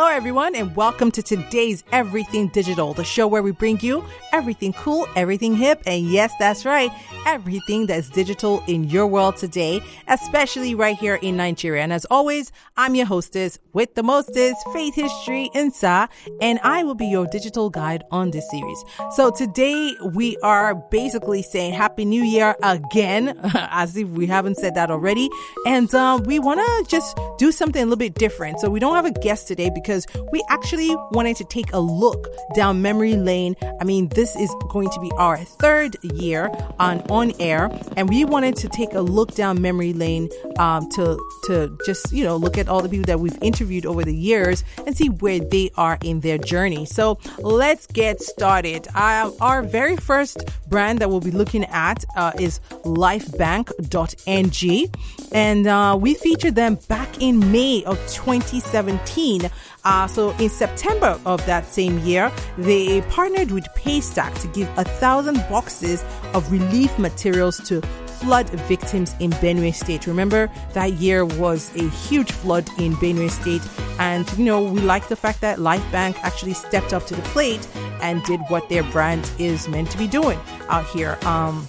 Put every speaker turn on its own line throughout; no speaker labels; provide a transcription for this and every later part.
Hello, everyone, and welcome to today's Everything Digital, the show where we bring you everything cool, everything hip, and yes, that's right, everything that's digital in your world today, especially right here in Nigeria. And as always, I'm your hostess with the mostest, Faith History Insa, and I will be your digital guide on this series. So today we are basically saying Happy New Year again, as if we haven't said that already. And uh, we want to just do something a little bit different. So we don't have a guest today because we actually wanted to take a look down memory lane. I mean, this is going to be our third year on on air, and we wanted to take a look down memory lane um, to to just you know look at all the people that we've interviewed over the years and see where they are in their journey. So let's get started. Our very first brand that we'll be looking at uh, is lifebank.ng. And uh, we featured them back in May of 2017. Uh, so in September of that same year, they partnered with Paystack to give a thousand boxes of relief materials to flood victims in Benue State. Remember, that year was a huge flood in Benue State. And, you know, we like the fact that Life Bank actually stepped up to the plate and did what their brand is meant to be doing out here. Um,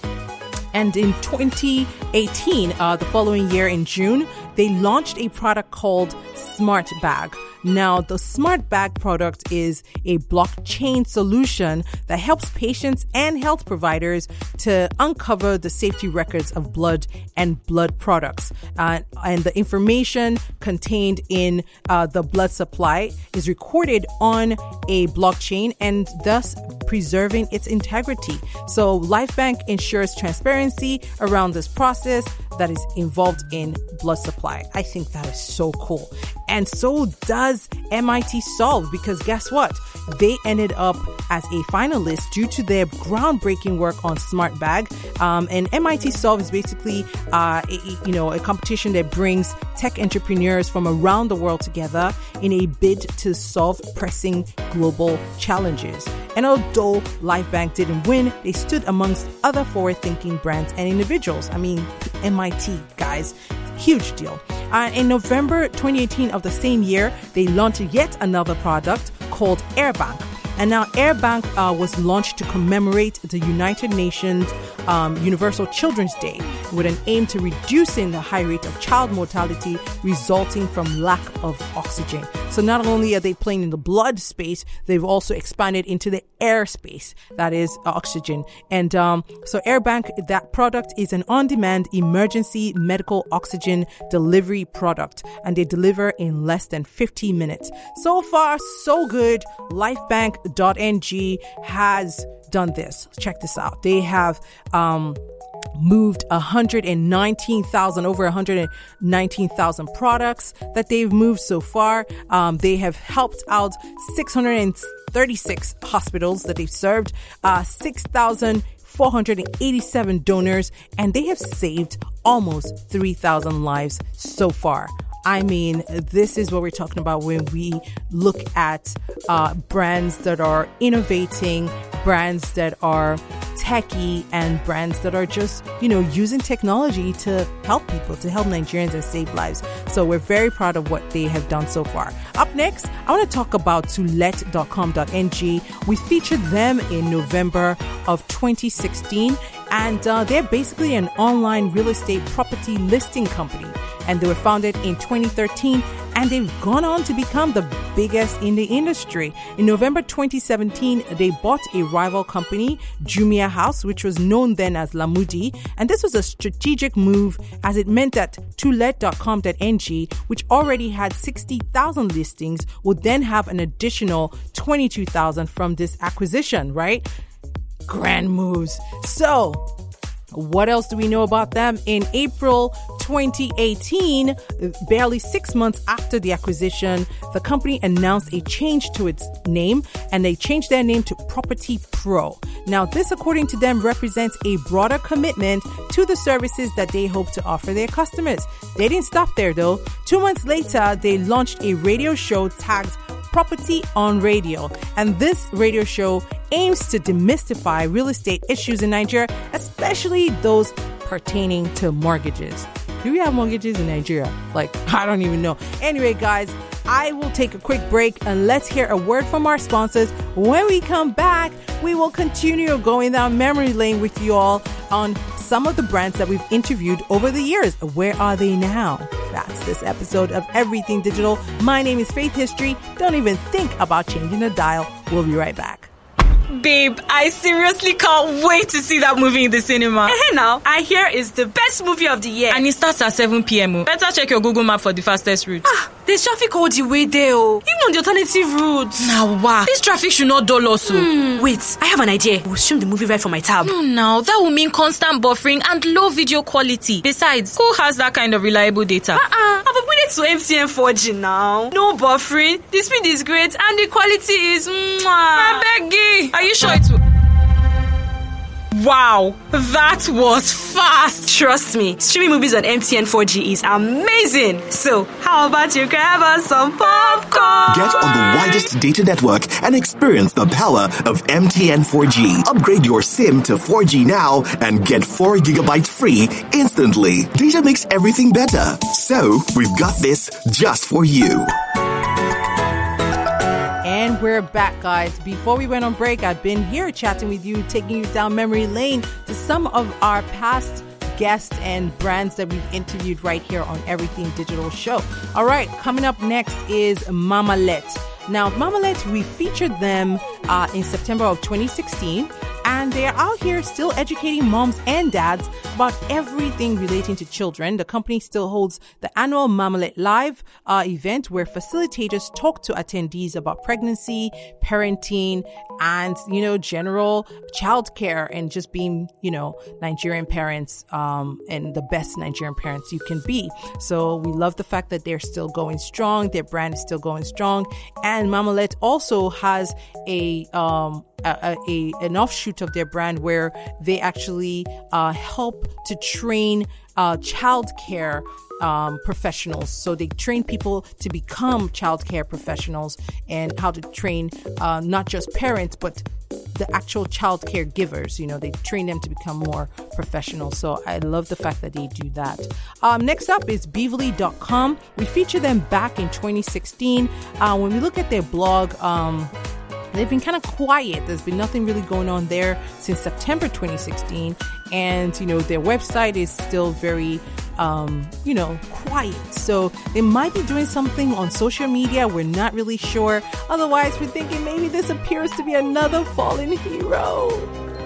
and in 2018, uh, the following year in June, they launched a product called Smart Bag. Now, the Smart Bag product is a blockchain solution that helps patients and health providers to uncover the safety records of blood and blood products. Uh, and the information contained in uh, the blood supply is recorded on a blockchain and thus preserving its integrity. So, LifeBank ensures transparency around this process that is involved in blood supply. I think that is so cool. And so does MIT Solve because guess what? They ended up as a finalist due to their groundbreaking work on Smart Bag. Um, and MIT Solve is basically, uh, a, you know, a competition that brings tech entrepreneurs from around the world together in a bid to solve pressing global challenges. And although LifeBank didn't win, they stood amongst other forward-thinking brands and individuals. I mean, MIT guys, huge deal. Uh, in November 2018 of the same year, they launched yet another product called AirBank. And now AirBank uh, was launched to commemorate the United Nations um, Universal Children's Day with an aim to reducing the high rate of child mortality resulting from lack of oxygen. So not only are they playing in the blood space, they've also expanded into the air space, that is oxygen. And um, so AirBank, that product is an on-demand emergency medical oxygen delivery product, and they deliver in less than 50 minutes. So far, so good. Lifebank.ng has done this. Check this out. They have um, moved 119,000, over 119,000 products that they've moved so far. Um, they have helped out 636 hospitals that they've served, uh, 6,487 donors, and they have saved almost 3,000 lives so far. I mean, this is what we're talking about when we look at uh, brands that are innovating, brands that are techy, and brands that are just, you know, using technology to help people, to help Nigerians and save lives. So we're very proud of what they have done so far. Up next, I want to talk about tolet.com.ng. We featured them in November of 2016, and uh, they're basically an online real estate property listing company and they were founded in 2013 and they've gone on to become the biggest in the industry. In November 2017, they bought a rival company, Jumia House, which was known then as Lamudi, and this was a strategic move as it meant that tolet.com.ng, which already had 60,000 listings, would then have an additional 22,000 from this acquisition, right? Grand moves. So, what else do we know about them? In April 2018, barely six months after the acquisition, the company announced a change to its name and they changed their name to Property Pro. Now, this, according to them, represents a broader commitment to the services that they hope to offer their customers. They didn't stop there though. Two months later, they launched a radio show tagged Property on Radio. And this radio show aims to demystify real estate issues in Nigeria, especially those pertaining to mortgages. Do we have mortgages in Nigeria? Like, I don't even know. Anyway, guys, I will take a quick break and let's hear a word from our sponsors. When we come back, we will continue going down memory lane with you all on some of the brands that we've interviewed over the years. Where are they now? That's this episode of Everything Digital. My name is Faith History. Don't even think about changing the dial. We'll be right back.
Babe, I seriously can't wait to see that movie in the cinema.
Hey now, I hear it's the best movie of the year.
And it starts at 7 p.m. Better check your Google map for the fastest route.
Ah, there's traffic all the way there, oh. Even on the alternative route.
Now, wow. This traffic should not dull us.
Hmm. Wait, I have an idea. We'll stream the movie right from my tab.
No, now, that will mean constant buffering and low video quality. Besides, who has that kind of reliable data?
Uh-uh. I've upgraded to MTN 4G now. No buffering, the speed is great, and the quality is mwah.
I beg you. Are you sure it will? Wow, that was fast.
Trust me, streaming movies on MTN 4G is amazing. So, how about you grab us some popcorn?
Get on the widest data network and experience the power of MTN 4G. Upgrade your SIM to 4G now and get 4 gigabytes free instantly. Data makes everything better. So, we've got this just for you.
We're back, guys. Before we went on break, I've been here chatting with you, taking you down memory lane to some of our past guests and brands that we've interviewed right here on Everything Digital Show. All right, coming up next is Mamalette. Now, Mamalette, we featured them uh, in September of 2016 and they're out here still educating moms and dads about everything relating to children. The company still holds the annual Mamalette Live uh, event where facilitators talk to attendees about pregnancy, parenting, and, you know, general childcare and just being, you know, Nigerian parents um, and the best Nigerian parents you can be. So we love the fact that they're still going strong. Their brand is still going strong. And Mamalette also has a, um, a, a, an offshoot of their brand where they actually uh, help to train uh, childcare um, professionals. So they train people to become childcare professionals and how to train uh, not just parents but the actual child care givers. You know, they train them to become more professional. So I love the fact that they do that. Um, next up is Beaverly.com. We featured them back in 2016. Uh, when we look at their blog, um, They've been kind of quiet. There's been nothing really going on there since September 2016. And, you know, their website is still very, um, you know, quiet. So they might be doing something on social media. We're not really sure. Otherwise, we're thinking maybe this appears to be another fallen hero.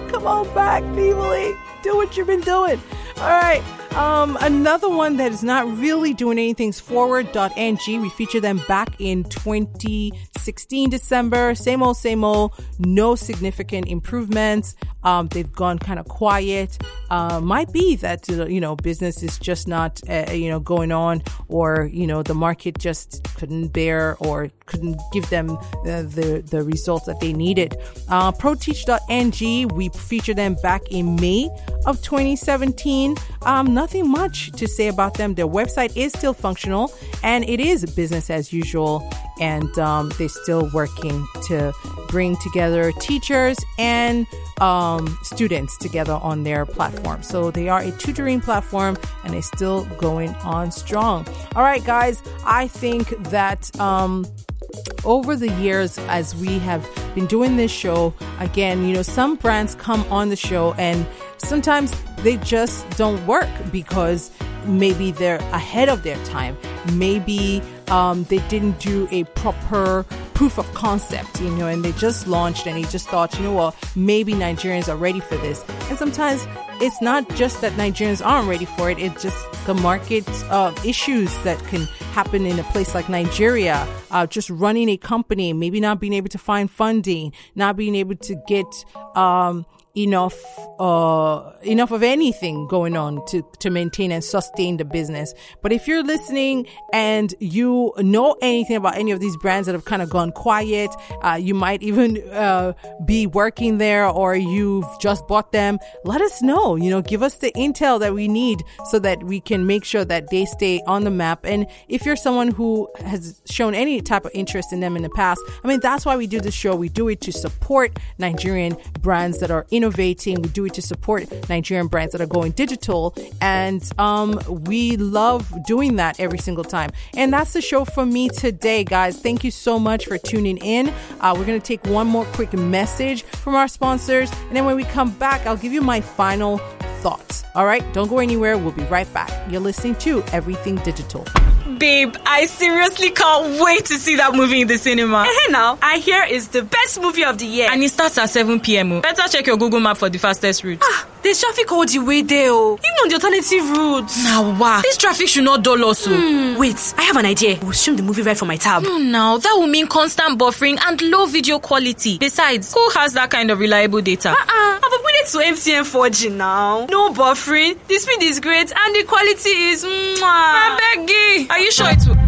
Come on back, Beaverly. Do what you've been doing. All right. Um, another one that is not really doing anything is forward.ng. We featured them back in 2016 December. Same old, same old. No significant improvements. Um, they've gone kind of quiet. Uh, might be that, uh, you know, business is just not, uh, you know, going on or, you know, the market just couldn't bear or couldn't give them uh, the, the results that they needed. Uh, ProTeach.ng, we featured them back in May of 2017. Um, nothing much to say about them. Their website is still functional and it is business as usual. And um, they're still working to bring together teachers and um, students together on their platform. So they are a tutoring platform and they're still going on strong. All right, guys, I think that. Um, over the years, as we have been doing this show, again, you know, some brands come on the show and sometimes they just don't work because maybe they're ahead of their time. Maybe um, they didn't do a proper proof of concept, you know, and they just launched and they just thought, you know what, maybe Nigerians are ready for this. And sometimes it's not just that Nigerians aren't ready for it, it's just the market uh, issues that can happen in a place like Nigeria. Uh, just running a company, maybe not being able to find funding, not being able to get, um, enough uh enough of anything going on to to maintain and sustain the business. But if you're listening and you know anything about any of these brands that have kind of gone quiet uh, you might even uh, be working there or you've just bought them let us know. You know give us the intel that we need so that we can make sure that they stay on the map. And if you're someone who has shown any type of interest in them in the past i mean that's why we do this show. We do it to support nigerian brands that are in innovating. We do it to support Nigerian brands that are going digital. And um, we love doing that every single time. And that's the show for me today, guys. Thank you so much for tuning in. Uh, we're going to take one more quick message from our sponsors. And then when we come back, I'll give you my final thoughts. All right, don't go anywhere. We'll be right back. You're listening to Everything Digital.
Babe, I seriously can't wait to see that movie in the cinema.
Hey now, I hear it's the best movie of the year.
And it starts at 7 p.m. oh. Better check your Google map for the fastest route.
ah, there's traffic all the way there, oh. Even on the alternative routes.
Now, wow. This traffic should not dull us.
Hmm, wait, I have an idea. We'll stream the movie right from my tab.
No, now that will mean constant buffering and low video quality. Besides, who has that kind of reliable data?
Uh-uh. I've upgraded to MTN 4G now. No buffering. The speed is great and the quality is mwah.
Beggy, are you sure it will?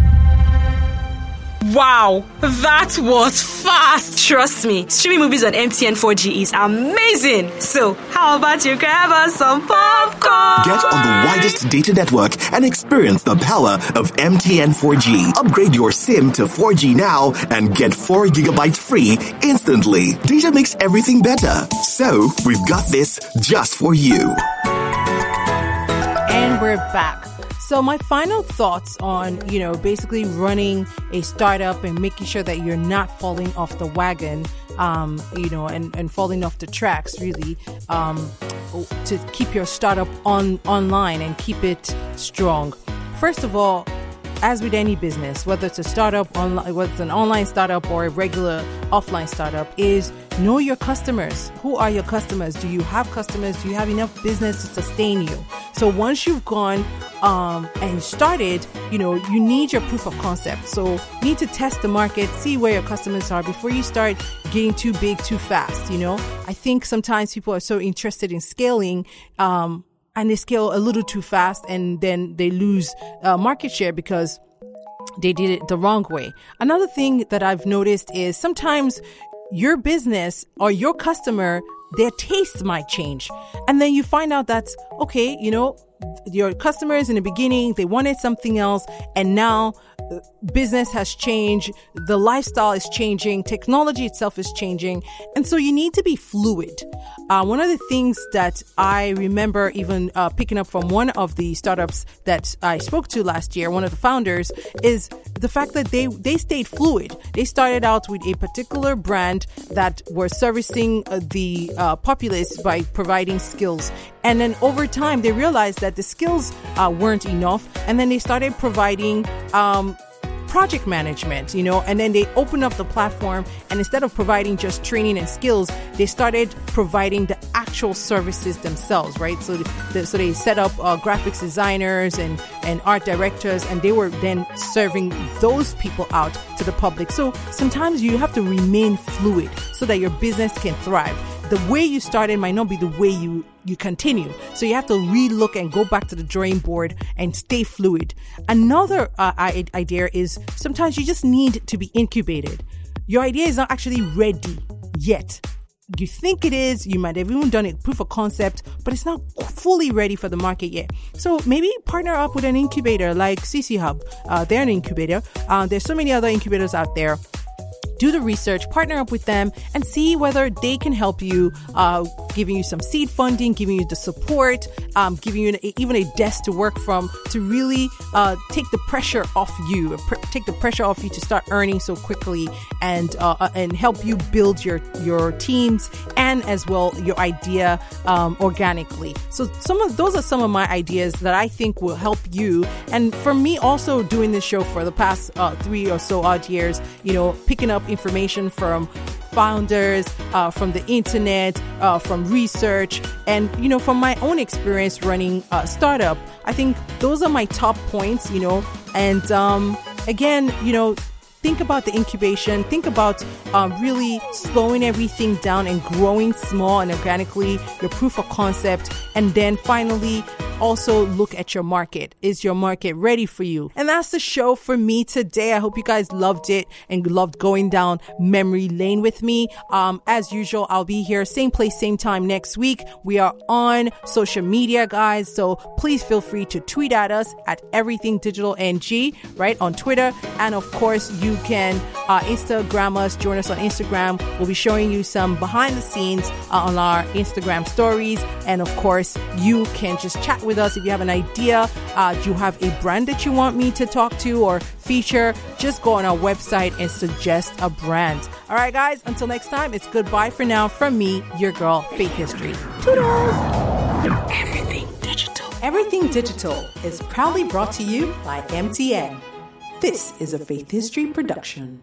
Wow, that was fast.
Trust me, streaming movies on MTN 4G is amazing. So, how about you grab us some popcorn?
Get on the widest data network and experience the power of MTN 4G. Upgrade your SIM to 4G now and get 4 gigabytes free instantly. Data makes everything better. So, we've got this just for you.
And we're back. So my final thoughts on, you know, basically running a startup and making sure that you're not falling off the wagon, um, you know, and, and falling off the tracks really, um, to keep your startup on online and keep it strong. First of all, as with any business, whether it's a startup, online, whether it's an online startup or a regular offline startup, is know your customers. Who are your customers? Do you have customers? Do you have enough business to sustain you? So once you've gone um, and started, you know, you need your proof of concept. So you need to test the market, see where your customers are before you start getting too big too fast. You know, I think sometimes people are so interested in scaling. Um, and they scale a little too fast and then they lose uh, market share because they did it the wrong way. Another thing that I've noticed is sometimes your business or your customer, their tastes might change. And then you find out that, okay, you know, your customers in the beginning, they wanted something else and now business has changed, the lifestyle is changing, technology itself is changing, and so you need to be fluid. Uh, one of the things that I remember even uh, picking up from one of the startups that I spoke to last year, one of the founders, is the fact that they they stayed fluid. They started out with a particular brand that were servicing uh, the uh, populace by providing skills, and then over time they realized that the skills uh, weren't enough, and then they started providing. Um, project management, you know, and then they opened up the platform and instead of providing just training and skills, they started providing the actual services themselves, right? So, the, so they set up uh, graphics designers and, and art directors and they were then serving those people out to the public. So sometimes you have to remain fluid so that your business can thrive the way you started might not be the way you you continue. So you have to relook and go back to the drawing board and stay fluid. Another uh, idea is sometimes you just need to be incubated. Your idea is not actually ready yet. You think it is, you might have even done a proof of concept, but it's not fully ready for the market yet. So maybe partner up with an incubator like CC Hub. Uh, they're an incubator. Uh, there's so many other incubators out there do the research, partner up with them, and see whether they can help you, uh, giving you some seed funding, giving you the support, um, giving you an, even a desk to work from to really uh, take the pressure off you, pr- take the pressure off you to start earning so quickly, and uh, uh, and help you build your your teams and as well your idea um, organically. So some of those are some of my ideas that I think will help you. And for me, also doing this show for the past uh, three or so odd years, you know, picking up information from founders, uh, from the internet, uh, from research, and you know, from my own experience running a startup. I think those are my top points. You know, and um, again, you know. Think about the incubation. Think about uh, really slowing everything down and growing small and organically, your proof of concept, and then finally also look at your market. Is your market ready for you? And that's the show for me today. I hope you guys loved it and loved going down memory lane with me. Um, as usual, I'll be here same place, same time next week. We are on social media, guys. So please feel free to tweet at us at everything digital ng, right? On Twitter. And of course, you can uh, Instagram us, join us on Instagram. We'll be showing you some behind the scenes uh, on our Instagram stories. And of course, you can just chat with us if you have an idea. Uh, do you have a brand that you want me to talk to or feature? Just go on our website and suggest a brand. All right, guys, until next time, it's goodbye for now from me, your girl, Faith History. Toodles! Everything Digital. Everything Digital is proudly brought to you by MTN. This is a Faith History production.